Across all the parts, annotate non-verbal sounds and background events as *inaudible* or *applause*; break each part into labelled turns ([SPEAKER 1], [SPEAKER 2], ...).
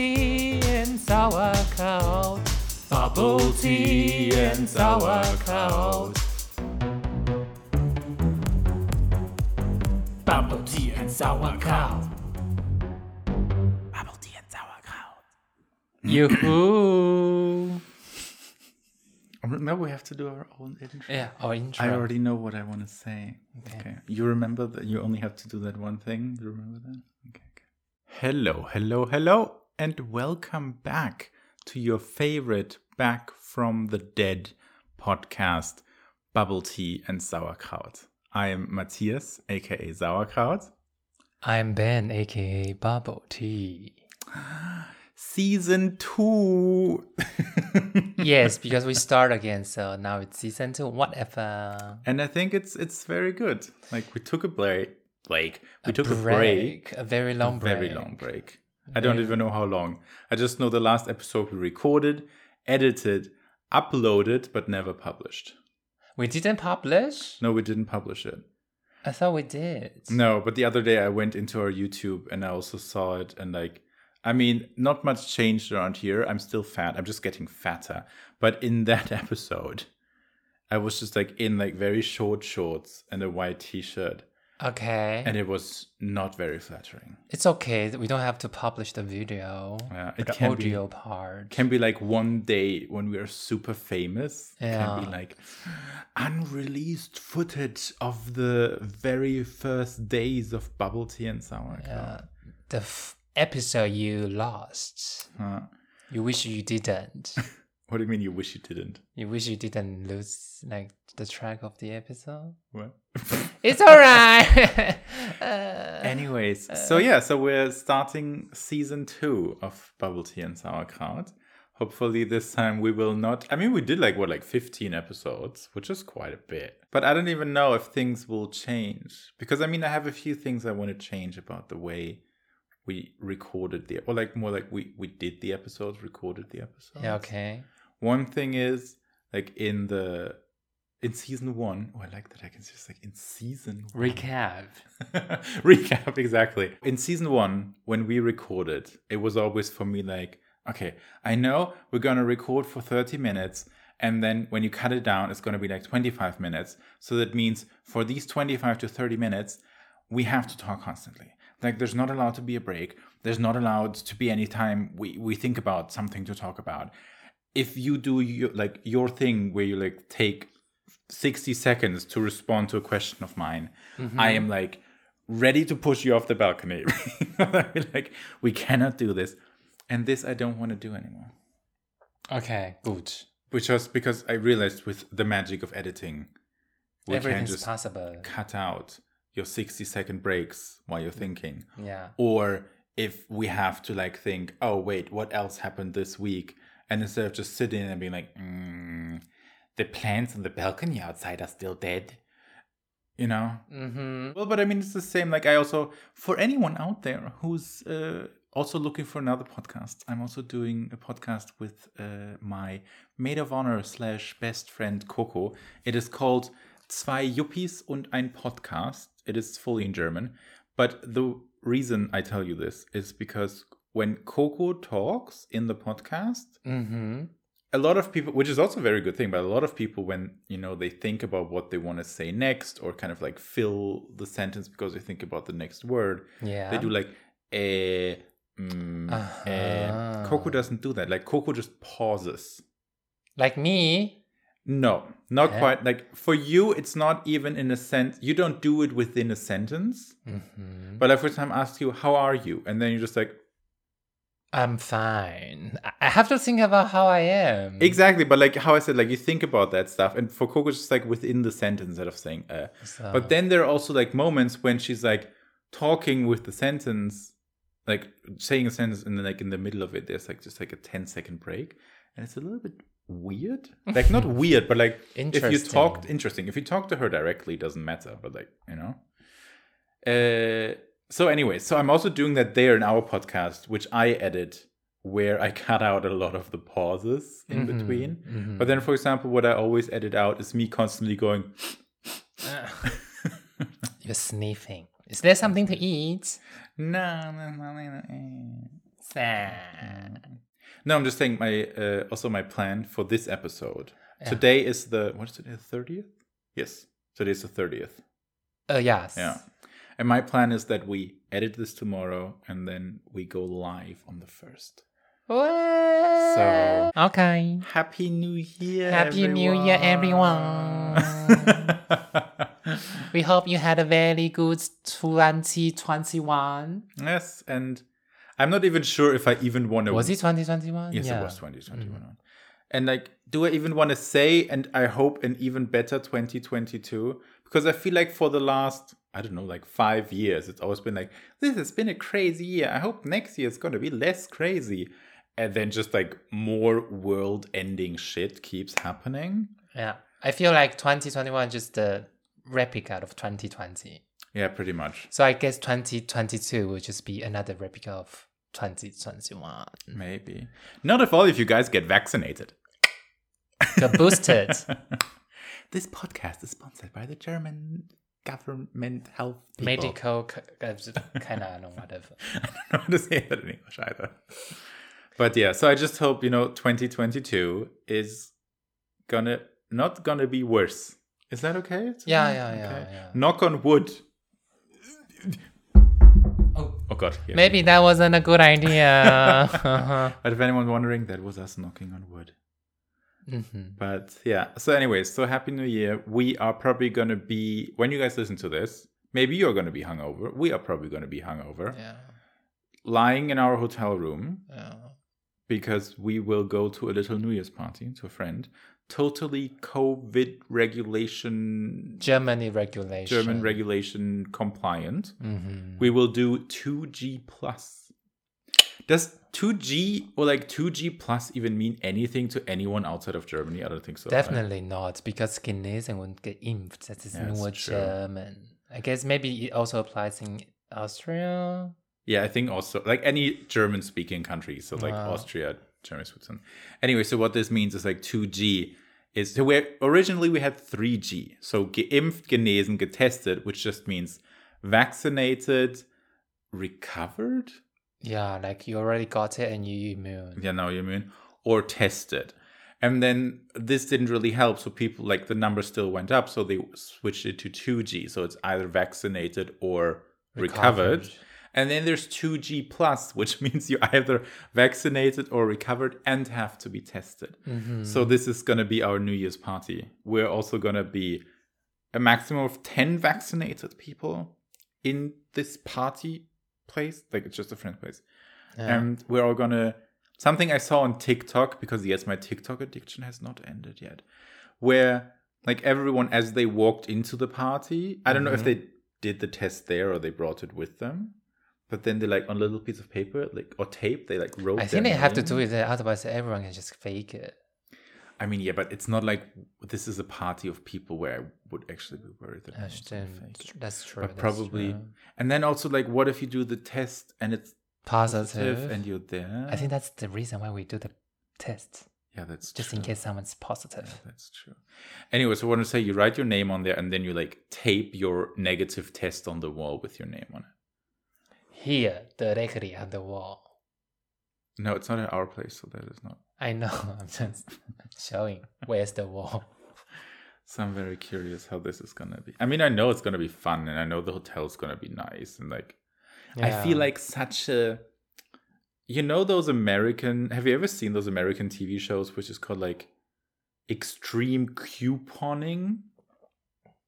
[SPEAKER 1] tea and sauerkraut. Bubble tea and sauerkraut. Bubble tea and sauerkraut. Bubble tea and sauerkraut. Yoo-hoo!
[SPEAKER 2] Now we have to do our own intro.
[SPEAKER 1] Yeah, our intro.
[SPEAKER 2] I already know what I want to say. Okay. You remember that you only have to do that one thing? Do you remember that? Okay, okay. Hello, hello, hello, and welcome back to your favorite Back from the Dead podcast, Bubble Tea and Sauerkraut. I am Matthias, aka Sauerkraut.
[SPEAKER 1] I'm Ben, aka Bubble Tea.
[SPEAKER 2] Season 2. *laughs*
[SPEAKER 1] yes, because we start again, so now it's season two. Whatever.
[SPEAKER 2] and I think it's it's very good. Like we took a break. Like we took a break.
[SPEAKER 1] A very long break.
[SPEAKER 2] very long break. I don't even know how long. I just know the last episode we recorded, edited, uploaded, but never published.
[SPEAKER 1] We didn't publish?
[SPEAKER 2] No, we didn't publish it.
[SPEAKER 1] I thought we did.
[SPEAKER 2] No, but the other day I went into our YouTube and I also saw it and like I mean, not much changed around here. I'm still fat. I'm just getting fatter. But in *laughs* that episode, I was just like in like very short shorts and a white t-shirt
[SPEAKER 1] Okay.
[SPEAKER 2] and it was not very flattering.
[SPEAKER 1] it's okay. We don't have to publish the video.
[SPEAKER 2] Yeah, it
[SPEAKER 1] the
[SPEAKER 2] can be-
[SPEAKER 1] audio part.
[SPEAKER 2] can be like one day when we are super famous. It Can be like unreleased footage of the very first days of bubble tea and sauerkraut.
[SPEAKER 1] Uh, the f- episode you lost.
[SPEAKER 2] Huh.
[SPEAKER 1] You wish you didn't. *laughs*
[SPEAKER 2] What do you mean you wish you didn't?
[SPEAKER 1] you wish you didn't lose like the track of the episode.
[SPEAKER 2] What? *laughs*
[SPEAKER 1] It's alright. *laughs* uh,
[SPEAKER 2] Anyways, so yeah, so we're starting season two of Bubble Tea and Sauerkraut. Hopefully, this time we will not. I mean, we did like what, like 15 episodes, which is quite a bit. But I don't even know if things will change. Because I mean, I have a few things I want to change about the way we recorded the, or like more like we, we did the episodes, recorded the episodes.
[SPEAKER 1] yeah. Okay.
[SPEAKER 2] One thing is, like in the, in season one, oh, I like that I can just like in season one.
[SPEAKER 1] Recap. *laughs*
[SPEAKER 2] recap exactly. In season one when we recorded it was always for me like okay i know we're gonna record for 30 minutes and then when you cut it down it's gonna be like 25 minutes. So that means for these 25 to 30 minutes we have to talk constantly. Like there's not allowed to be a break. There's not allowed to be any time we, we think about something to talk about if you do your, like your thing where you like take 60 seconds to respond to a question of mine i mm-hmm. am like ready to push you off the balcony *laughs* like we cannot do this and this i don't want to do anymore
[SPEAKER 1] Okay. Good.
[SPEAKER 2] which was because i realized with the magic of editing we can just
[SPEAKER 1] possible.
[SPEAKER 2] cut out your 60 second breaks while you're mm, thinking
[SPEAKER 1] Yeah.
[SPEAKER 2] or if we have to like think oh wait what else happened this week and instead of just sitting and being like mm, the plants on the balcony outside are still dead you know?
[SPEAKER 1] Mm-hmm.
[SPEAKER 2] well but i mean it's the same. Like i also for anyone out there who's uh, also looking for another podcast i'm also doing a podcast with uh, my maid of honor slash best friend coco. It is called zwei yuppies und ein podcast. It is fully in german. But the reason i tell you this is because when coco talks in the podcast
[SPEAKER 1] Mm-hmm.
[SPEAKER 2] a lot of people which is also a very good thing but a lot of people when you know they think about what they want to say next or kind of like fill the sentence because they think about the next word
[SPEAKER 1] Yeah.
[SPEAKER 2] they do like eh, mm, eh.
[SPEAKER 1] Uh-huh.
[SPEAKER 2] coco doesn't do that like coco just pauses
[SPEAKER 1] Like me.
[SPEAKER 2] no not
[SPEAKER 1] Yeah.
[SPEAKER 2] quite like for you it's not even in a sense you don't do it within a sentence
[SPEAKER 1] Mm-hmm.
[SPEAKER 2] but like for example I ask you how are you and then you're just like
[SPEAKER 1] I'm fine. I- have to think about how I am.
[SPEAKER 2] exactly but like how i said like you think about that stuff and for coco it's just like within the sentence instead of saying uh
[SPEAKER 1] So-
[SPEAKER 2] But then there are also like moments when she's like talking with the sentence, like saying a sentence, and then like in the middle of it, there's like just like a 10 second break. And it's a little bit weird. Like not *laughs* weird, but like if you talked interesting. If you talk to her directly, it doesn't matter. But like, you know. Uh so anyway, so I'm also doing that there in our podcast, which I edit where I *laughs* cut out a lot of the pauses in
[SPEAKER 1] Mhm,
[SPEAKER 2] between.
[SPEAKER 1] mhm.
[SPEAKER 2] But then for example, what I always edit out is me constantly going *laughs*
[SPEAKER 1] You're sniffing. Is there something to eat?
[SPEAKER 2] No, no, no, no, no.
[SPEAKER 1] Sad.
[SPEAKER 2] No, I'm just saying my uh, also my plan for this episode.
[SPEAKER 1] Yeah.
[SPEAKER 2] Today is the what is it? The thirtieth? Yes, today is the thirtieth.
[SPEAKER 1] Uh, yes.
[SPEAKER 2] Yeah, and my plan is that we edit this tomorrow and then we go live on the first. So-
[SPEAKER 1] okay.
[SPEAKER 2] Happy New Year!
[SPEAKER 1] Happy New Year, everyone. *laughs* We hope you had a very good 2021.
[SPEAKER 2] yes, and I'm not even sure if I even want to.
[SPEAKER 1] Was it 2021?
[SPEAKER 2] Yes,
[SPEAKER 1] yeah.
[SPEAKER 2] it was 2021. Mm. And like, do I even want to say, and I hope an even better 2022? Because I feel like for the last, I don't know, like five years, it's always been like, this has been a crazy year. I hope next year is going to be less crazy. And then just like more world ending shit keeps happening.
[SPEAKER 1] Yeah. I feel like 2021 is just the replica of 2020.
[SPEAKER 2] Yeah, pretty much.
[SPEAKER 1] So I guess 2022 will just be another replica of 2021.
[SPEAKER 2] Maybe. Not if all of you guys get vaccinated.
[SPEAKER 1] Got boosted. *laughs*
[SPEAKER 2] this podcast is sponsored by the German government health people.
[SPEAKER 1] Medical, kind of, no, whatever. *laughs*
[SPEAKER 2] I don't know how to say that in English either. But yeah, so I just hope, you know, 2022 is gonna not gonna be worse. Is that okay?
[SPEAKER 1] Yeah,
[SPEAKER 2] okay?
[SPEAKER 1] yeah, yeah,
[SPEAKER 2] Okay.
[SPEAKER 1] yeah.
[SPEAKER 2] Knock on wood.
[SPEAKER 1] Oh.
[SPEAKER 2] Oh god. Yeah.
[SPEAKER 1] Maybe that wasn't a good idea. *laughs* Uh-huh.
[SPEAKER 2] But if anyone's wondering, that was us knocking on wood.
[SPEAKER 1] Mhm.
[SPEAKER 2] But yeah. So anyways, so happy new year. We are probably gonna be when you guys listen to this, maybe you're gonna be hungover. We are probably gonna be hungover.
[SPEAKER 1] Yeah,
[SPEAKER 2] Lying in our hotel room
[SPEAKER 1] yeah.
[SPEAKER 2] because we will go to a little New Year's party to a friend. Totally COVID regulation,
[SPEAKER 1] Germany regulation.
[SPEAKER 2] German regulation compliant.
[SPEAKER 1] Mhm.
[SPEAKER 2] We will do 2G plus. Does 2G or like 2G plus even mean anything to anyone outside of Germany? I don't think so. right?
[SPEAKER 1] Definitely not, because Chinesen won't get imped. That is
[SPEAKER 2] Yeah, that's
[SPEAKER 1] nur
[SPEAKER 2] true.
[SPEAKER 1] German. I guess maybe it also applies in Austria.
[SPEAKER 2] Yeah, I think also like any German speaking country, so like
[SPEAKER 1] Wow.
[SPEAKER 2] Austria, Germany, Switzerland. Anyway, so what this means is like 2G is so where originally we had 3G. So geimpft, genesen, getested, which just means vaccinated, recovered.
[SPEAKER 1] Yeah, like you already got it and you immune.
[SPEAKER 2] Yeah, now you mean or tested. And then this didn't really help. So people like the number still went up. So they switched it to 2G. So it's either vaccinated or recovered.
[SPEAKER 1] Recovered.
[SPEAKER 2] And then there's 2G plus, which *laughs* means you either vaccinated or recovered and have to be tested.
[SPEAKER 1] Mm-hmm.
[SPEAKER 2] So this is going to be our New Year's party. We're also going to be a maximum of 10 vaccinated people in this party place. Like it's just a friend place.
[SPEAKER 1] Yeah.
[SPEAKER 2] And we're all to something I saw on TikTok because yes, my TikTok addiction has not ended yet. Where like everyone as they walked into the party, I don't know if mm-hmm. they did the test there or they brought it with them. But then they like on a little piece of paper, like or tape, they like wrote.
[SPEAKER 1] I think they have to do it, there, otherwise everyone can just fake it.
[SPEAKER 2] I mean, yeah, but it's not like this is a party of people where I would actually be worried that
[SPEAKER 1] That's,
[SPEAKER 2] no one's gonna fake
[SPEAKER 1] that's true.
[SPEAKER 2] But
[SPEAKER 1] that's
[SPEAKER 2] probably,
[SPEAKER 1] true.
[SPEAKER 2] and then also like, what if you do the test and it's
[SPEAKER 1] positive.
[SPEAKER 2] positive and you're there?
[SPEAKER 1] I think that's the reason why we do the test,
[SPEAKER 2] yeah, that's
[SPEAKER 1] just
[SPEAKER 2] true.
[SPEAKER 1] in case someone's positive.
[SPEAKER 2] Yeah, that's true. Anyway, so I want to say you write your name on there and then you like tape your negative test on the wall with your name on it.
[SPEAKER 1] Here, directly on the wall.
[SPEAKER 2] No, it's not at our place, so that is not.
[SPEAKER 1] I know. *laughs* I'm just showing where's the wall.
[SPEAKER 2] So I'm very curious how this is gonna be. I mean, I know it's gonna be fun, and I know the hotel's gonna be nice, and like, I feel like such a. You know those American? Have you ever seen those American TV shows, which is called like extreme couponing?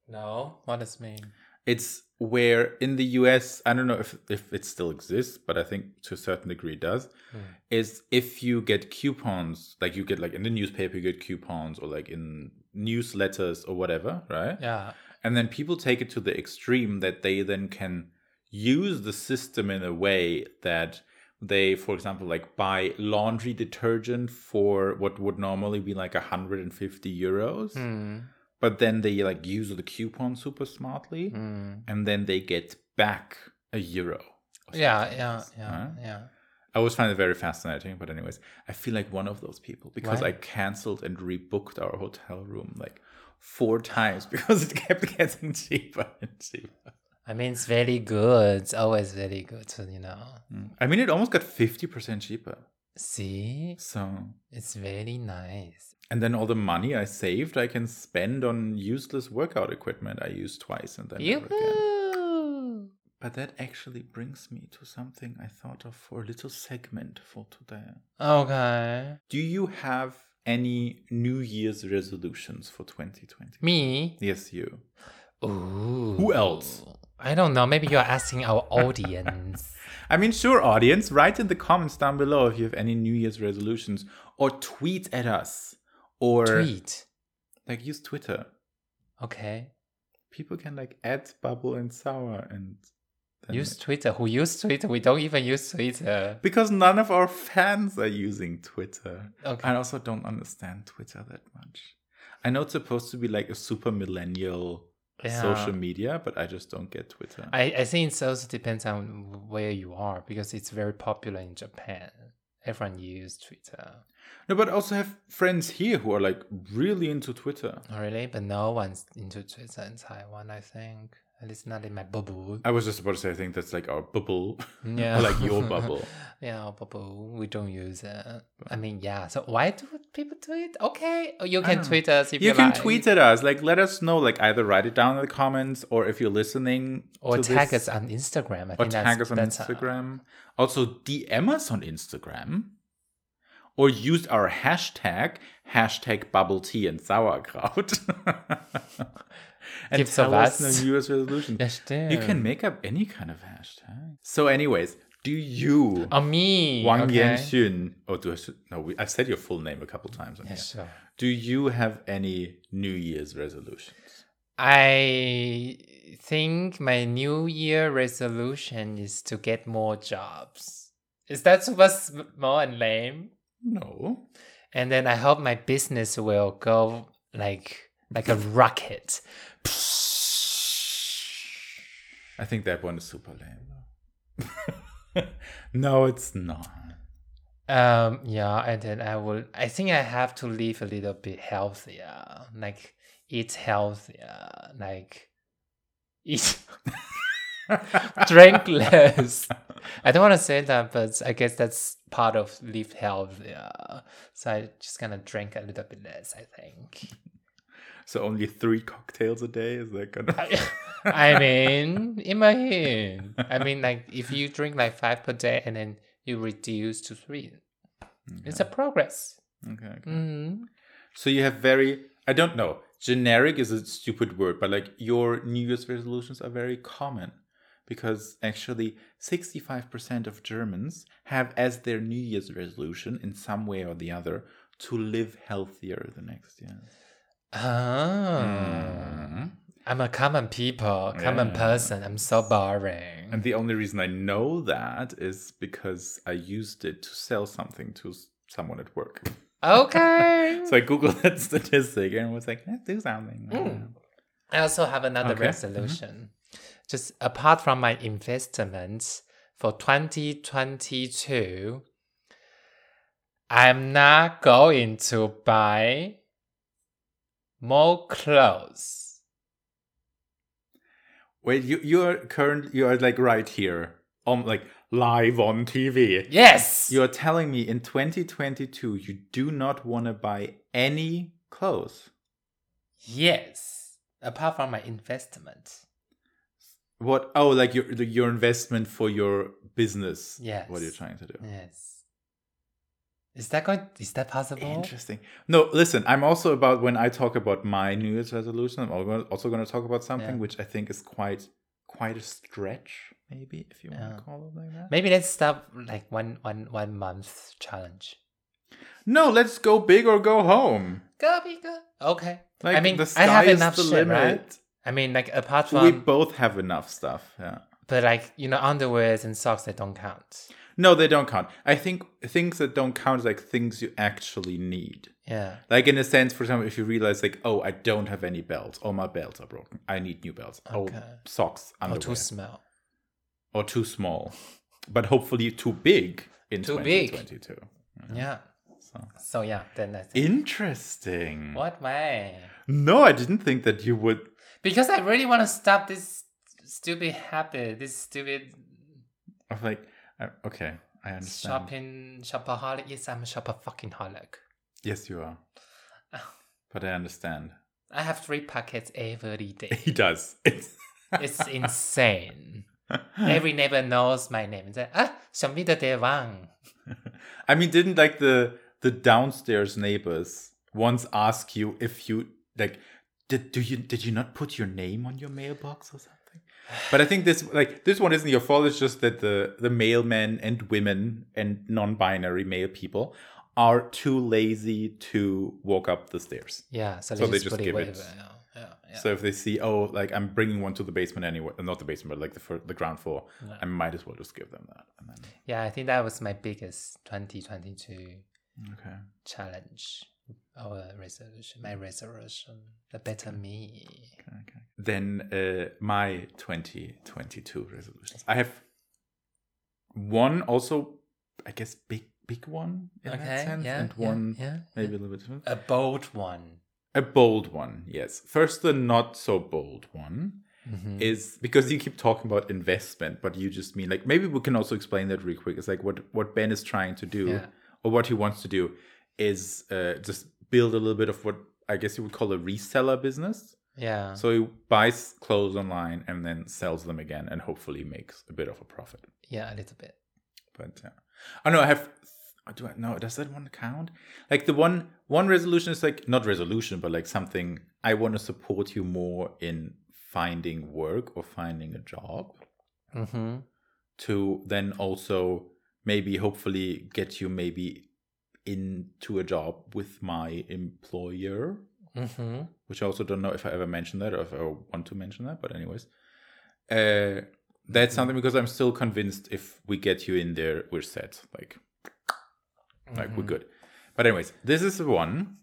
[SPEAKER 1] no. What does it mean?
[SPEAKER 2] It's where in the US, I don't know if if it still exists, but I think to a certain degree it does.
[SPEAKER 1] Hmm.
[SPEAKER 2] Is if you get coupons, like you get like in the newspaper, you get coupons, or like in newsletters or whatever, right?
[SPEAKER 1] Yeah.
[SPEAKER 2] And then people take it to the extreme that they then can use the system in a way that they, for example, like buy laundry detergent for what would normally be like 150 euros,
[SPEAKER 1] Hmm.
[SPEAKER 2] But then they like use the coupon super smartly,
[SPEAKER 1] Hmm.
[SPEAKER 2] and then they get back a euro.
[SPEAKER 1] Yeah, yeah, yeah,
[SPEAKER 2] right?
[SPEAKER 1] yeah.
[SPEAKER 2] I always find it very fascinating, but anyways, I feel like one of those people because
[SPEAKER 1] Why?
[SPEAKER 2] I canceled and rebooked our hotel room like four times *laughs* because it kept getting cheaper and cheaper.
[SPEAKER 1] I mean, it's very good. It's always very good, so, you know.
[SPEAKER 2] I mean, it almost got 50% cheaper.
[SPEAKER 1] See?
[SPEAKER 2] So,
[SPEAKER 1] It's very nice.
[SPEAKER 2] And then all the money I saved, I can spend on useless workout equipment I used twice and then never again.
[SPEAKER 1] Yoo-hoo!
[SPEAKER 2] But that actually brings me to something I thought of for a little segment for today.
[SPEAKER 1] Okay.
[SPEAKER 2] Do you have any New Year's resolutions for 2020?
[SPEAKER 1] Me?
[SPEAKER 2] Yes, you.
[SPEAKER 1] Ooh.
[SPEAKER 2] Who else?
[SPEAKER 1] I don't know. Maybe you're asking our audience. *laughs*
[SPEAKER 2] I mean, sure, audience, write in the comments down below if you have any New Year's resolutions or tweet at us or
[SPEAKER 1] Tweet.
[SPEAKER 2] like use Twitter.
[SPEAKER 1] Okay.
[SPEAKER 2] People can like add bubble and sour and
[SPEAKER 1] Use Twitter. Who use Twitter? We don't even use Twitter.
[SPEAKER 2] because none of our fans are using Twitter.
[SPEAKER 1] Okay.
[SPEAKER 2] I also don't understand Twitter that much. I know it's supposed to be like a super millennial
[SPEAKER 1] Yeah.
[SPEAKER 2] social media, but I just don't get Twitter.
[SPEAKER 1] I, I think it also depends on where you are because it's very popular in Japan. Everyone uses Twitter.
[SPEAKER 2] No, but I also have friends here who are like really into Twitter.
[SPEAKER 1] Oh, really? But no one's into Twitter in Taiwan, I think. At least not in my bubble.
[SPEAKER 2] I was just about to say, I think that's like our bubble, *laughs*
[SPEAKER 1] Yeah.
[SPEAKER 2] like your *laughs* bubble.
[SPEAKER 1] yeah, our bubble. We don't use it. I mean, yeah. So why do people tweet? Okay. Oh, you can tweet us if you,
[SPEAKER 2] You can
[SPEAKER 1] like.
[SPEAKER 2] tweet at us, like let us know, like either write it down in the comments, or if you're listening,
[SPEAKER 1] Or tag
[SPEAKER 2] this,
[SPEAKER 1] us on Instagram. I
[SPEAKER 2] or
[SPEAKER 1] think
[SPEAKER 2] tag
[SPEAKER 1] that's
[SPEAKER 2] us on
[SPEAKER 1] better.
[SPEAKER 2] Instagram. Also, DM us on Instagram, or use our hashtag hashtag bubble tea and sauerkraut. *laughs* and
[SPEAKER 1] Gibt's
[SPEAKER 2] tell us the New Year's resolution.
[SPEAKER 1] Ja, stimmt.
[SPEAKER 2] You can make up any kind of hashtag. So, anyways, do you,
[SPEAKER 1] Oh, me.
[SPEAKER 2] Wang
[SPEAKER 1] okay.
[SPEAKER 2] Yanxun, oh, do I, no, we, I've said your full name a couple times on
[SPEAKER 1] Yeah, sure.
[SPEAKER 2] Do you have any New Year's resolutions?
[SPEAKER 1] I think my New Year resolution is to get more jobs. Is that super small and lame?
[SPEAKER 2] No.
[SPEAKER 1] And then I hope my business will go like like a rocket. *laughs*
[SPEAKER 2] I think that one is super lame. *laughs* no, it's not.
[SPEAKER 1] Um, yeah, and then I will. I think I have to live a little bit healthier, like eat healthier, like eat, *laughs* drink less. I don't want to say that, but I guess that's part of live healthier. So I just gonna drink a little bit less. I think. *laughs*
[SPEAKER 2] So only three cocktails a day? Is that gonna?
[SPEAKER 1] I mean, head, I mean, like if you drink like five per day and then you reduce to three, it's a progress.
[SPEAKER 2] okay. okay.
[SPEAKER 1] Mm.
[SPEAKER 2] So you have very. I don't know. Generic is a stupid word, but like your New Year's resolutions are very common. Because actually, 65% of Germans have as their New Year's resolution, in some way or the other, to live healthier the next year.
[SPEAKER 1] Oh. I'm a common people, common
[SPEAKER 2] Yeah.
[SPEAKER 1] person. I'm so boring.
[SPEAKER 2] And the only reason I know that is because I used it to sell something to someone at work.
[SPEAKER 1] okay. *laughs*
[SPEAKER 2] So I googled that statistic and was like, let's do something.
[SPEAKER 1] Mm. I also have another
[SPEAKER 2] Okay. Mm-hmm.
[SPEAKER 1] resolution. Just apart from my investments for 2022, I'm not going to buy more clothes.
[SPEAKER 2] Wait, you you are current you are like right here on like live on TV.
[SPEAKER 1] Yes.
[SPEAKER 2] You are telling me in 2022 you do not want to buy any clothes.
[SPEAKER 1] yes. Apart from my investment.
[SPEAKER 2] What? Oh, like your your investment for your business.
[SPEAKER 1] Yes.
[SPEAKER 2] What you're trying to do.
[SPEAKER 1] Yes. Is that going? Is that possible?
[SPEAKER 2] Interesting. No, listen. I'm also about when I talk about my New Year's resolution. I'm also going to talk about something
[SPEAKER 1] Yeah.
[SPEAKER 2] which I think is quite quite a stretch, maybe if you want
[SPEAKER 1] Yeah.
[SPEAKER 2] to call it like that.
[SPEAKER 1] Maybe let's start like one one one month challenge.
[SPEAKER 2] No, let's go big or go home.
[SPEAKER 1] Go big. Okay.
[SPEAKER 2] Like
[SPEAKER 1] I mean,
[SPEAKER 2] the
[SPEAKER 1] I have
[SPEAKER 2] is
[SPEAKER 1] enough
[SPEAKER 2] the
[SPEAKER 1] shit, right? I mean, like apart from We
[SPEAKER 2] both have enough stuff. Yeah.
[SPEAKER 1] but like you know, underwears and socks they don't count.
[SPEAKER 2] No, they don't count. I think things that don't count is like things you actually need.
[SPEAKER 1] Yeah.
[SPEAKER 2] Like in a sense, for example, if you realize like, oh, I don't have any belts, oh my belts are broken, I need new belts.
[SPEAKER 1] Okay.
[SPEAKER 2] Oh, socks,
[SPEAKER 1] Or too small.
[SPEAKER 2] or too small, but hopefully too big in
[SPEAKER 1] Too big.
[SPEAKER 2] 2022.
[SPEAKER 1] Yeah.
[SPEAKER 2] So,
[SPEAKER 1] so yeah, then that's
[SPEAKER 2] interesting.
[SPEAKER 1] What way?
[SPEAKER 2] No, I didn't think that you would.
[SPEAKER 1] Because I really want to stop this stupid habit, this stupid.
[SPEAKER 2] Of like, okay, I understand.
[SPEAKER 1] Shopping, shopaholic. Yes, I'm a shopper fucking holic.
[SPEAKER 2] Yes, you are. but I understand.
[SPEAKER 1] I have three packets every day. *laughs*
[SPEAKER 2] He does. It's, *laughs*
[SPEAKER 1] it's insane. Every neighbor knows my name. It's like, ah, Shamita *laughs* Devang.
[SPEAKER 2] I mean, didn't like the the downstairs neighbors once ask you if you like did do you did you not put your name on your mailbox or something? But I think this like this one isn't your fault. It's just that the the mailmen and women and non-binary male people are too lazy to walk up the stairs.
[SPEAKER 1] Yeah, so,
[SPEAKER 2] So
[SPEAKER 1] they
[SPEAKER 2] they
[SPEAKER 1] just
[SPEAKER 2] just
[SPEAKER 1] put it
[SPEAKER 2] give it.
[SPEAKER 1] Yeah, yeah, yeah.
[SPEAKER 2] So if they see, oh, like I'm bringing one to the basement anyway, not the basement, but like the fir- the ground floor, I might as well just give them that. And then,
[SPEAKER 1] yeah, I think that was my biggest 2022
[SPEAKER 2] okay.
[SPEAKER 1] challenge. Our resolution, my resolution, the better me.
[SPEAKER 2] Okay. Then uh, my 2022 resolutions. I have one also, I guess, big big one in that
[SPEAKER 1] Okay,
[SPEAKER 2] sense,
[SPEAKER 1] yeah,
[SPEAKER 2] and
[SPEAKER 1] yeah,
[SPEAKER 2] one
[SPEAKER 1] yeah,
[SPEAKER 2] maybe a little bit different.
[SPEAKER 1] A bold one.
[SPEAKER 2] A bold one, yes. First, the not so bold one
[SPEAKER 1] Mm-hmm.
[SPEAKER 2] is because you keep talking about investment, but you just mean like maybe we can also explain that real quick. It's like what what Ben is trying to do,
[SPEAKER 1] Yeah.
[SPEAKER 2] Or what he wants to do, is uh, just build a little bit of what I guess you would call a reseller business.
[SPEAKER 1] Yeah.
[SPEAKER 2] So he buys clothes online and then sells them again, and hopefully makes a bit of a profit.
[SPEAKER 1] yeah, a little bit.
[SPEAKER 2] But yeah, oh no, I have. Do I no? Does that one count? Like the one one resolution is like not resolution, but like something I want to support you more in finding work or finding a job
[SPEAKER 1] Mm-hmm.
[SPEAKER 2] to then also maybe hopefully get you maybe into a job with my employer
[SPEAKER 1] Mm-hmm.
[SPEAKER 2] which I also don't know if I ever mentioned that or if I want to mention that. But anyways, uh, that's something because I'm still convinced if we get you in there, we're set. Like, like we're good. But anyways, this is the one.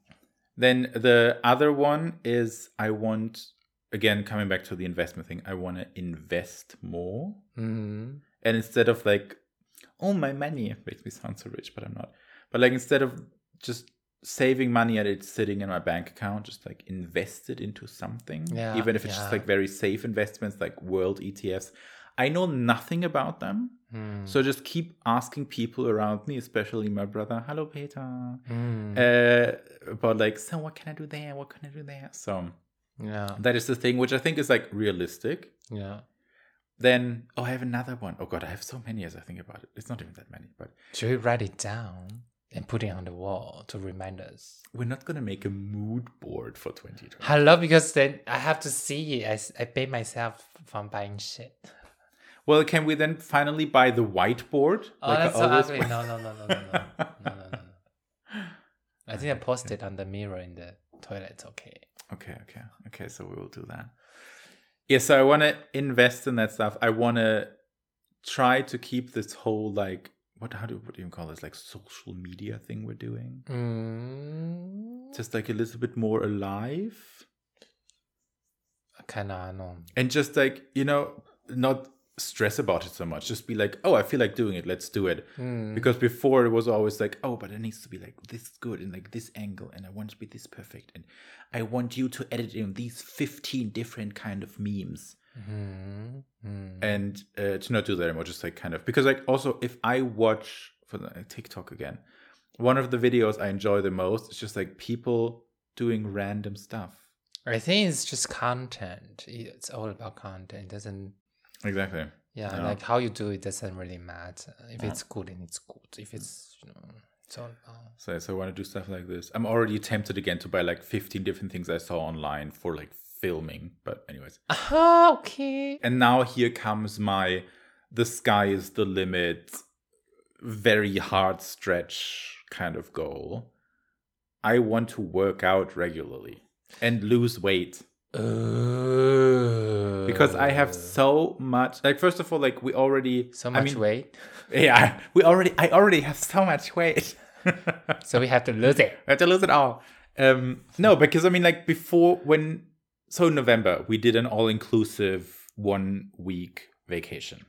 [SPEAKER 2] Then the other one is I want again coming back to the investment thing. I want to invest more,
[SPEAKER 1] Mm-hmm.
[SPEAKER 2] and instead of like, oh my money it makes me sound so rich, but I'm not. But like instead of just saving money and it's sitting in my bank account, just like invest it into something.
[SPEAKER 1] Yeah,
[SPEAKER 2] Even if it's
[SPEAKER 1] yeah.
[SPEAKER 2] just like very safe investments like world ETFs. I know nothing about them.
[SPEAKER 1] Mm.
[SPEAKER 2] So just keep asking people around me, especially my brother, hello Peter,
[SPEAKER 1] Mm.
[SPEAKER 2] uh, about like, so what can I do there? What can I do there? So
[SPEAKER 1] Yeah.
[SPEAKER 2] that is the thing, which I think is like realistic.
[SPEAKER 1] Yeah.
[SPEAKER 2] Then, oh, I have another one. Oh God, I have so many as I think about it. It's not even that many, but
[SPEAKER 1] Should we write it down and put it on the wall to remind us?
[SPEAKER 2] we're not gonna make a mood board for 2020.
[SPEAKER 1] Hello, because then I have to see it. I, I pay myself from buying shit.
[SPEAKER 2] Well, can we then finally buy the whiteboard?
[SPEAKER 1] Oh,
[SPEAKER 2] I
[SPEAKER 1] that's so ugly. No, no, no, no, no, no, no, no, no, no. I think I *laughs* posted on the mirror in the toilet. Okay.
[SPEAKER 2] Okay, okay, okay. So we will do that. Yeah, so I want to invest in that stuff. I want to try to keep this whole like what how do what do you call this like social media thing we're doing
[SPEAKER 1] Mm,
[SPEAKER 2] just like a little bit more alive
[SPEAKER 1] of no.
[SPEAKER 2] and just like you know not stress about it so much. Just be like, oh, I feel like doing it. Let's do it.
[SPEAKER 1] Mm.
[SPEAKER 2] Because before it was always like, oh, but it needs to be like this good and like this angle, and I want to be this perfect, and I want you to edit in these fifteen different kind of memes,
[SPEAKER 1] Mm. Mm.
[SPEAKER 2] and uh, to not do that anymore. Just like kind of because like also if I watch for the uh, TikTok again, one of the videos I enjoy the most is just like people doing random stuff.
[SPEAKER 1] I think it's just content. It's all about content. It doesn't
[SPEAKER 2] Exactly.
[SPEAKER 1] yeah,
[SPEAKER 2] Yeah.
[SPEAKER 1] like how you do it doesn't really matter. If it's good, then it's good. If it's you know, it's all about
[SPEAKER 2] So, so I want to do stuff like this. I'm already tempted again to buy like 15 different things I saw online for like filming. But anyways,
[SPEAKER 1] Ah, okay.
[SPEAKER 2] and now here comes my the sky is the limit, very hard stretch kind of goal. I want to work out regularly and lose weight
[SPEAKER 1] Uh,
[SPEAKER 2] because I have so much. Like first of all, like we already
[SPEAKER 1] so
[SPEAKER 2] I
[SPEAKER 1] much
[SPEAKER 2] mean,
[SPEAKER 1] weight.
[SPEAKER 2] Yeah, *laughs* we already. I already have so much weight. *laughs*
[SPEAKER 1] So we have to lose it.
[SPEAKER 2] We have to lose it all. Um, no, because I mean, like before, when so November we did an all-inclusive one-week vacation,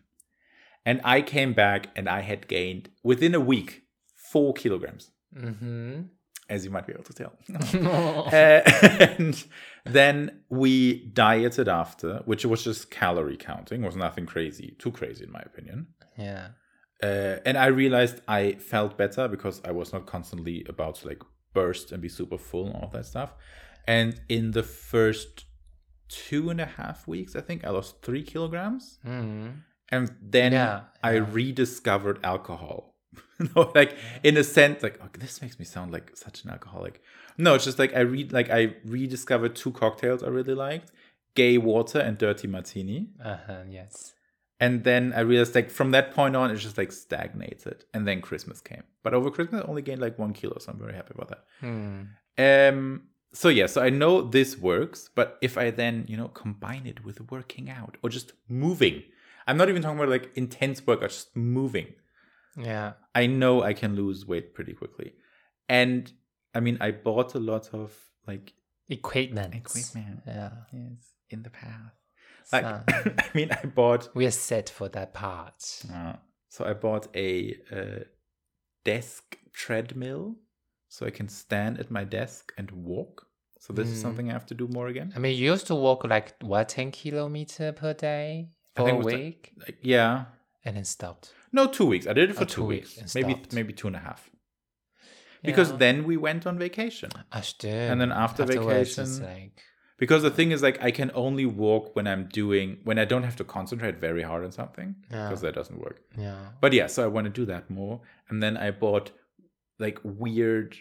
[SPEAKER 2] and I came back and I had gained within a week four kilograms,
[SPEAKER 1] Mm-hmm.
[SPEAKER 2] As you might be able to tell. Uh, *laughs* *laughs* and then we dieted after, which was just calorie counting, was nothing crazy, too crazy in my opinion.
[SPEAKER 1] yeah.
[SPEAKER 2] Uh, and I realized I felt better because I was not constantly about to like burst and be super full and all that stuff. And in the first two and a half weeks, I think I lost three kilograms.
[SPEAKER 1] Mm.
[SPEAKER 2] And then
[SPEAKER 1] Yeah,
[SPEAKER 2] I
[SPEAKER 1] yeah.
[SPEAKER 2] rediscovered alcohol. *laughs* no, like in a sense, like oh, this makes me sound like such an alcoholic. No, it's just like I read, like I rediscovered two cocktails I really liked: gay water and dirty martini.
[SPEAKER 1] Uh-huh, yes.
[SPEAKER 2] And then I realized, like from that point on, it's just like stagnated. And then Christmas came, but over Christmas, I only gained like one kilo, so I'm very happy about that.
[SPEAKER 1] Hmm.
[SPEAKER 2] Um. So yeah, so I know this works, but if I then you know combine it with working out or just moving, I'm not even talking about like intense workout, just moving.
[SPEAKER 1] Yeah.
[SPEAKER 2] I know I can lose weight pretty quickly, and I mean I bought a lot of like
[SPEAKER 1] Equipment.
[SPEAKER 2] equipment.
[SPEAKER 1] Yeah.
[SPEAKER 2] Yes, in the past. Like
[SPEAKER 1] So, *laughs*
[SPEAKER 2] I mean I bought
[SPEAKER 1] we are set for that part.
[SPEAKER 2] Uh, so I bought a, uh desk treadmill, so I can stand at my desk and walk. So this is
[SPEAKER 1] Mm.
[SPEAKER 2] something I have to do more again.
[SPEAKER 1] I mean, you used to walk like what, ten kilometer per day for a
[SPEAKER 2] think it was the-
[SPEAKER 1] week,
[SPEAKER 2] Like, yeah,
[SPEAKER 1] and then stopped.
[SPEAKER 2] No, two weeks. I did it for
[SPEAKER 1] Oh,
[SPEAKER 2] two,
[SPEAKER 1] two
[SPEAKER 2] weeks,
[SPEAKER 1] weeks
[SPEAKER 2] maybe
[SPEAKER 1] stopped.
[SPEAKER 2] maybe two and a half. Because
[SPEAKER 1] Yeah.
[SPEAKER 2] then we went on vacation.
[SPEAKER 1] Ah, stimmt.
[SPEAKER 2] then after
[SPEAKER 1] Afterwards,
[SPEAKER 2] vacation-
[SPEAKER 1] like
[SPEAKER 2] Because the thing is, like, I can only walk when I'm doing when I don't have to concentrate very hard on something.
[SPEAKER 1] Yeah.
[SPEAKER 2] Because that doesn't work.
[SPEAKER 1] yeah,
[SPEAKER 2] But yeah, so I want to do that more. And then I bought like weird,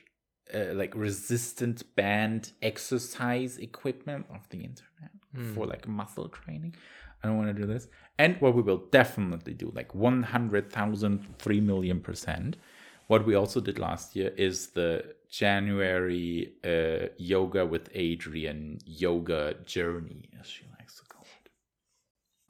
[SPEAKER 2] uh, like resistant band exercise equipment off the internet for like muscle training. I don't want to do this. And what we will definitely do, like 100,000, 3 million percent. What we also did last year is the January uh, yoga with Adriene yoga journey, as she likes to call it.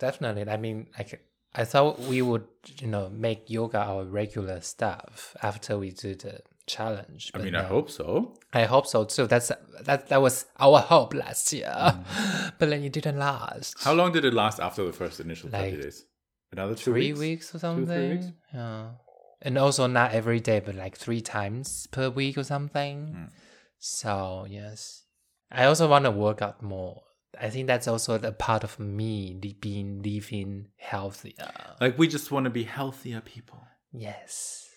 [SPEAKER 1] definitely. I mean, like I thought we would, you know, make yoga our regular stuff after we do the challenge.
[SPEAKER 2] I mean, I hope so.
[SPEAKER 1] I hope so too. That's that. That was our hope last year,
[SPEAKER 2] Mm. *laughs*
[SPEAKER 1] but then it didn't last.
[SPEAKER 2] How long did it last after the first initial 30
[SPEAKER 1] Like,
[SPEAKER 2] days? Another two
[SPEAKER 1] three
[SPEAKER 2] weeks?
[SPEAKER 1] weeks or
[SPEAKER 2] Two, three
[SPEAKER 1] something.
[SPEAKER 2] weeks?
[SPEAKER 1] Yeah, and also not every day, but like three times per week or something.
[SPEAKER 2] Hmm.
[SPEAKER 1] So yes, I also want to work out more. I think that's also a part of me being living healthier.
[SPEAKER 2] Like we just want to be healthier people.
[SPEAKER 1] Yes,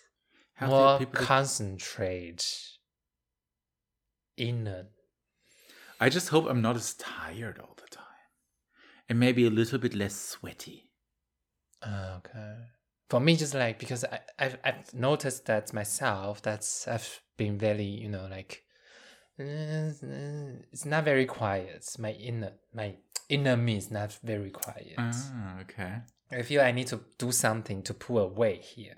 [SPEAKER 2] Healthier
[SPEAKER 1] more concentrate. Inner.
[SPEAKER 2] I just hope I'm not as tired all the time. And maybe a little bit less sweaty.
[SPEAKER 1] Ah, Okay. For me, just like because I I've, I've noticed that myself. That's I've been very you know like uh, it's not very quiet. My inner my inner me is not very quiet.
[SPEAKER 2] Ah, okay.
[SPEAKER 1] I feel I need to do something to pull away here,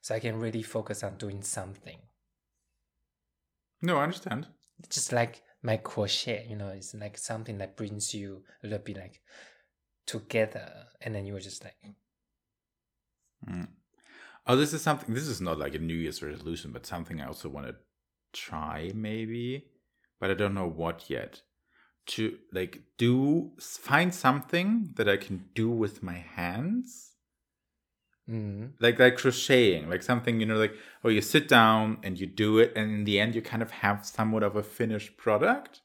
[SPEAKER 1] so I can really focus on doing something.
[SPEAKER 2] No, I understand.
[SPEAKER 1] Just like my crochet, you know, it's like something that brings you a little bit like together, and then you were just like,
[SPEAKER 2] Mm. Oh, this is something. This is not like a New Year's resolution, but something I also want to try, maybe. But I don't know what yet. To like do find something that I can do with my hands,
[SPEAKER 1] mm,
[SPEAKER 2] like like crocheting, like something you know, like oh, you sit down and you do it, and in the end, you kind of have somewhat of a finished product.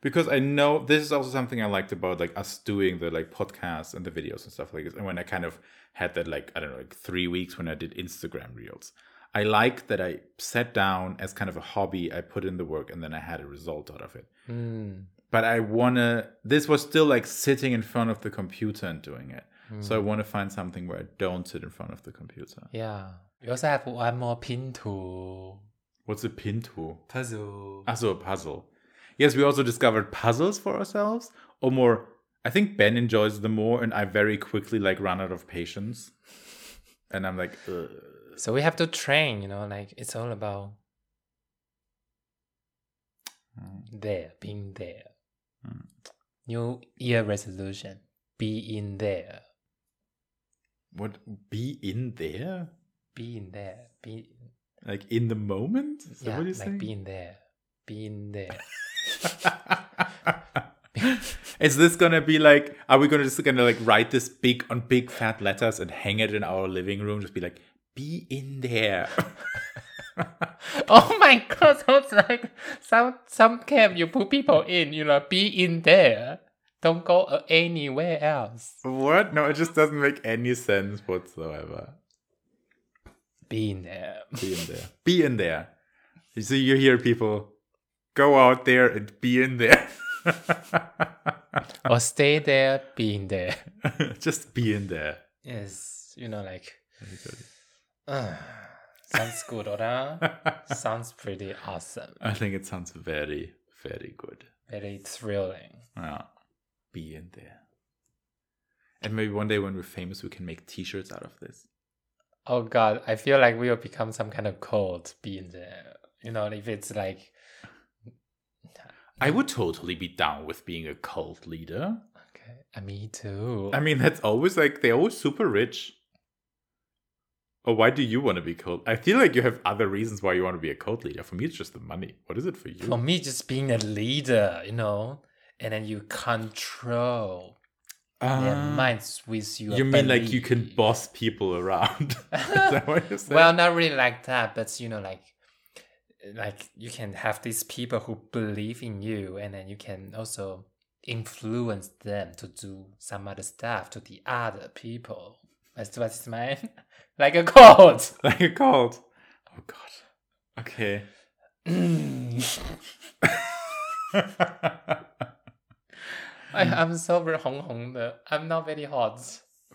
[SPEAKER 2] Because I know this is also something I liked about like us doing the like podcasts and the videos and stuff like this. And when I kind of had that like I don't know like three weeks when I did Instagram reels, I like that I sat down as kind of a hobby. I put in the work and then I had a result out of it.
[SPEAKER 1] mm,
[SPEAKER 2] But I wanna. This was still like sitting in front of the computer and doing it. So I want to find something where I don't sit in front of the computer.
[SPEAKER 1] yeah. We also have one more pin tool
[SPEAKER 2] What's a pin tool?
[SPEAKER 1] puzzle.
[SPEAKER 2] Also a puzzle. Yes, we also discovered puzzles for ourselves, or more. I think Ben enjoys them more, and I very quickly like run out of patience, *laughs* and I'm like, Ugh.
[SPEAKER 1] So we have to train, you know, like it's all about there, being there.
[SPEAKER 2] Mm.
[SPEAKER 1] New year resolution: be in there,
[SPEAKER 2] what? Be in there,
[SPEAKER 1] be in there, be
[SPEAKER 2] like in the moment. Is
[SPEAKER 1] yeah, like
[SPEAKER 2] saying?
[SPEAKER 1] be in there, be in there. *laughs*
[SPEAKER 2] Is this gonna be like? Are we gonna just gonna like write this big on big fat letters and hang it in our living room? Just be like, be in there. *laughs*
[SPEAKER 1] oh my god, *laughs* sounds like some some camp you put people in, you know, be in there. Don't go anywhere else.
[SPEAKER 2] What? No, it just doesn't make any sense whatsoever.
[SPEAKER 1] Be in there.
[SPEAKER 2] Be in there. Be in there. So you hear people go out there and be in there.
[SPEAKER 1] or *laughs* stay there, be in there. *laughs*
[SPEAKER 2] just be in there.
[SPEAKER 1] Yes, you know, like uh, *sighs* sounds good, or *laughs* sounds pretty awesome.
[SPEAKER 2] I think it sounds very, very good.
[SPEAKER 1] Very thrilling.
[SPEAKER 2] Yeah. Be in there. And maybe one day when we're famous, we can make T-shirts out of this.
[SPEAKER 1] Oh God, I feel like we will become some kind of cult. Be in there. You know, if it's like.
[SPEAKER 2] I would totally be down with being a cult leader.
[SPEAKER 1] Okay, uh, me too.
[SPEAKER 2] I mean, that's always like they're always super rich. Or why do you want to be cult? I feel like you have other reasons why you want to be a cult leader. For me, it's just the money. What is it for you?
[SPEAKER 1] For me, just being a leader, you know, and then you control
[SPEAKER 2] uh,
[SPEAKER 1] their minds with your.
[SPEAKER 2] You mean like you can boss people around? *laughs* is that what you're saying?
[SPEAKER 1] well, not really like that, but you know, like like you can have these people who believe in you and then you can also influence them to do some other stuff to the other people. That's what it's meant *laughs* like a cult. *laughs*
[SPEAKER 2] Like a cult? Oh god. Okay
[SPEAKER 1] I, I'm so very hong hong. I'm not very hot.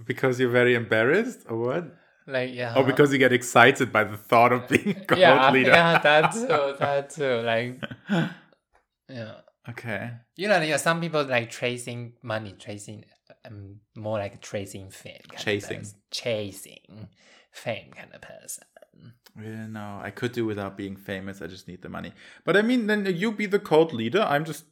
[SPEAKER 2] Because you're very embarrassed, or what?
[SPEAKER 1] Like yeah.
[SPEAKER 2] Or because you get excited by the thought of being a *laughs* cult
[SPEAKER 1] yeah,
[SPEAKER 2] leader.
[SPEAKER 1] Yeah, that *laughs* too. That too. Like yeah.
[SPEAKER 2] Okay.
[SPEAKER 1] You know, yeah, some people like tracing money, tracing um, more like tracing fame.
[SPEAKER 2] Chasing.
[SPEAKER 1] Chasing fame kind of person.
[SPEAKER 2] Yeah, no, I could do without being famous. I just need the money. But I mean, then you be the cult leader. I'm just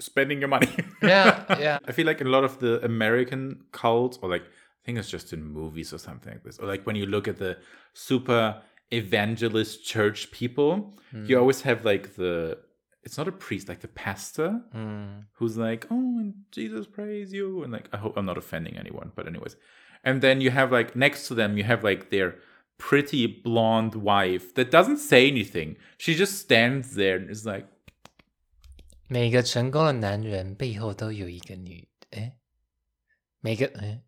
[SPEAKER 2] spending your money. *laughs*
[SPEAKER 1] yeah, yeah.
[SPEAKER 2] I feel like a lot of the American cults, or like I think it's just in movies or something like this, or like when you look at the super evangelist church people, mm. you
[SPEAKER 1] Hmm.
[SPEAKER 2] always have like the it's not a priest, like the pastor,
[SPEAKER 1] mm.
[SPEAKER 2] who's like, "Oh, and Jesus praise you," and like I hope I'm not offending anyone, but anyways, and then you have like next to them, you have like their pretty blonde wife that doesn't say anything. She just stands there and is like.
[SPEAKER 1] 每个成功的男人背后都有一个女，哎，每个哎，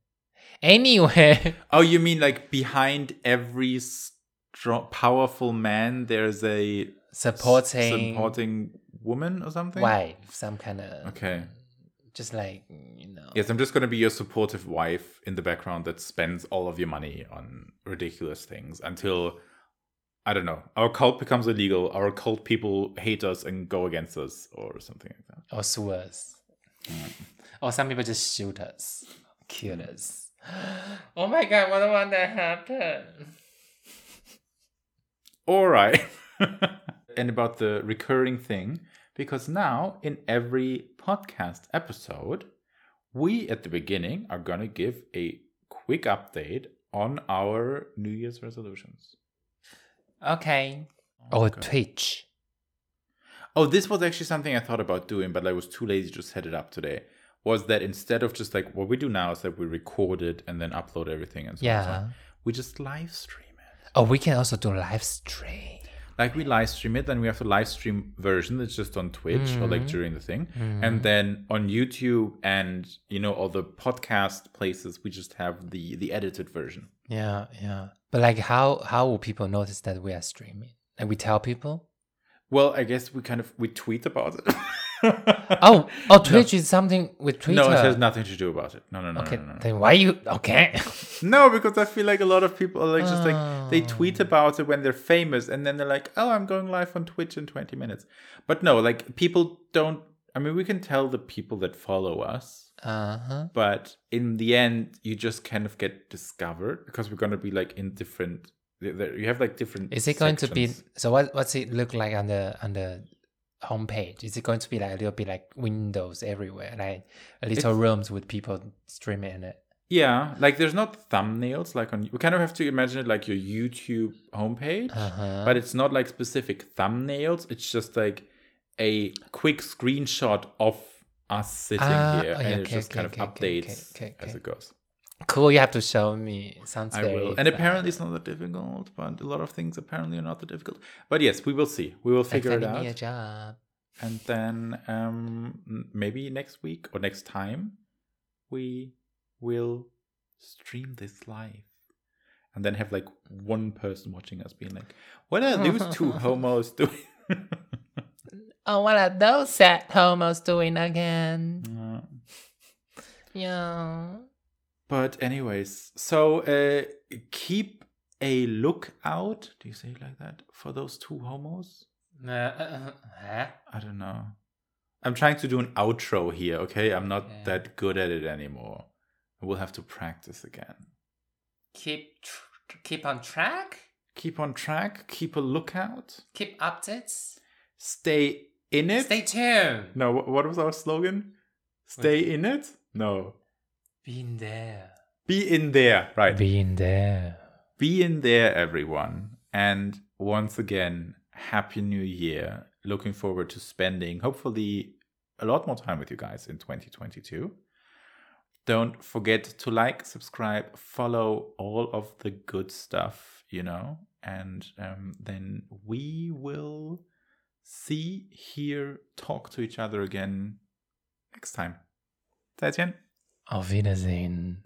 [SPEAKER 1] anyway，
[SPEAKER 2] Oh, *laughs* you mean like behind every strong, powerful man, there's a
[SPEAKER 1] supporting
[SPEAKER 2] supporting woman or something?
[SPEAKER 1] wife, some kind of
[SPEAKER 2] Okay.
[SPEAKER 1] just like you know.
[SPEAKER 2] Yes, I'm just gonna be your supportive wife in the background that spends all of your money on ridiculous things until I don't know. Our cult becomes illegal. Our cult people hate us and go against us, or something like that.
[SPEAKER 1] or sue us. Mm. Or some people just shoot us, kill mm. us. *gasps* Oh my god, what want that happen?
[SPEAKER 2] All right. *laughs* and about the recurring thing, because now in every podcast episode, we at the beginning are going to give a quick update on our New Year's resolutions.
[SPEAKER 1] Okay. Oh, or Twitch.
[SPEAKER 2] Oh, this was actually something I thought about doing, but I was too lazy to set it up today. Was that instead of just like what we do now is that we record it and then upload everything and so on so on,
[SPEAKER 1] Yeah.
[SPEAKER 2] we just live stream it.
[SPEAKER 1] Oh, we can also do live stream.
[SPEAKER 2] like we live stream it then we have the live stream version that's just on twitch or like mm. during the thing mm. and then on youtube and you know all the podcast places we just have the the edited version
[SPEAKER 1] Yeah, yeah. But like, how how will people notice that we are streaming? Like, we tell people.
[SPEAKER 2] well i guess we kind of we tweet about it *laughs*
[SPEAKER 1] Oh, oh, Twitch is something with Twitter.
[SPEAKER 2] no it has nothing to do about it no no no
[SPEAKER 1] Okay,
[SPEAKER 2] no, no, no.
[SPEAKER 1] then why you okay? *laughs*
[SPEAKER 2] no because i feel like a lot of people are like just like they tweet oh. about it when they're famous and then they're like oh i'm going live on twitch in 20 minutes but no like people don't i mean we can tell the people that follow us
[SPEAKER 1] Uh huh.
[SPEAKER 2] but in the end you just kind of get discovered because we're going to be like in different you have like different
[SPEAKER 1] Is it going to be so? What what's it look like on the on the homepage? Is it going to be like a little bit like windows everywhere, like little rooms with people streaming in it?
[SPEAKER 2] yeah like there's not thumbnails like on we kind of have to imagine it like your youtube homepage
[SPEAKER 1] Uh huh.
[SPEAKER 2] but it's not like specific thumbnails it's just like a quick screenshot of us sitting
[SPEAKER 1] Ah,
[SPEAKER 2] here
[SPEAKER 1] oh, yeah,
[SPEAKER 2] and it just
[SPEAKER 1] okay,
[SPEAKER 2] kind of
[SPEAKER 1] okay, okay,
[SPEAKER 2] updates
[SPEAKER 1] okay, okay,
[SPEAKER 2] as it goes
[SPEAKER 1] Cool. You have to show me. Sounds
[SPEAKER 2] I
[SPEAKER 1] very.
[SPEAKER 2] will. And apparently it's not that difficult, but a lot of things apparently are not that difficult. But yes, we will see. We will figure it out.
[SPEAKER 1] me a job.
[SPEAKER 2] and then um maybe next week or next time we will stream this live and then have like one person watching us being like what are those two *laughs* homos doing *laughs*
[SPEAKER 1] Oh, what are those sad homos doing again?
[SPEAKER 2] Uh,
[SPEAKER 1] Yeah.
[SPEAKER 2] but anyways so uh keep a lookout do you say it like that for those two homos
[SPEAKER 1] Uh, uh, huh?
[SPEAKER 2] i don't know i'm trying to do an outro here okay i'm not
[SPEAKER 1] Yeah.
[SPEAKER 2] that good at it anymore we'll have to practice again
[SPEAKER 1] Keep tr- keep on track.
[SPEAKER 2] keep on track, keep a lookout,
[SPEAKER 1] Keep updates.
[SPEAKER 2] stay in it.
[SPEAKER 1] Stay tuned.
[SPEAKER 2] no, what was our slogan? Stay in it? No.
[SPEAKER 1] Be in there.
[SPEAKER 2] Be in there, right. Be,
[SPEAKER 1] in there.
[SPEAKER 2] Be in there, everyone. And once again, Happy New Year. Looking forward to spending, hopefully, a lot more time with you guys in 2022. Don't forget to like, subscribe, follow all of the good stuff, you know, and um, then we will see, hear, talk to each other again next time. 再见。
[SPEAKER 1] Auf Wiedersehen.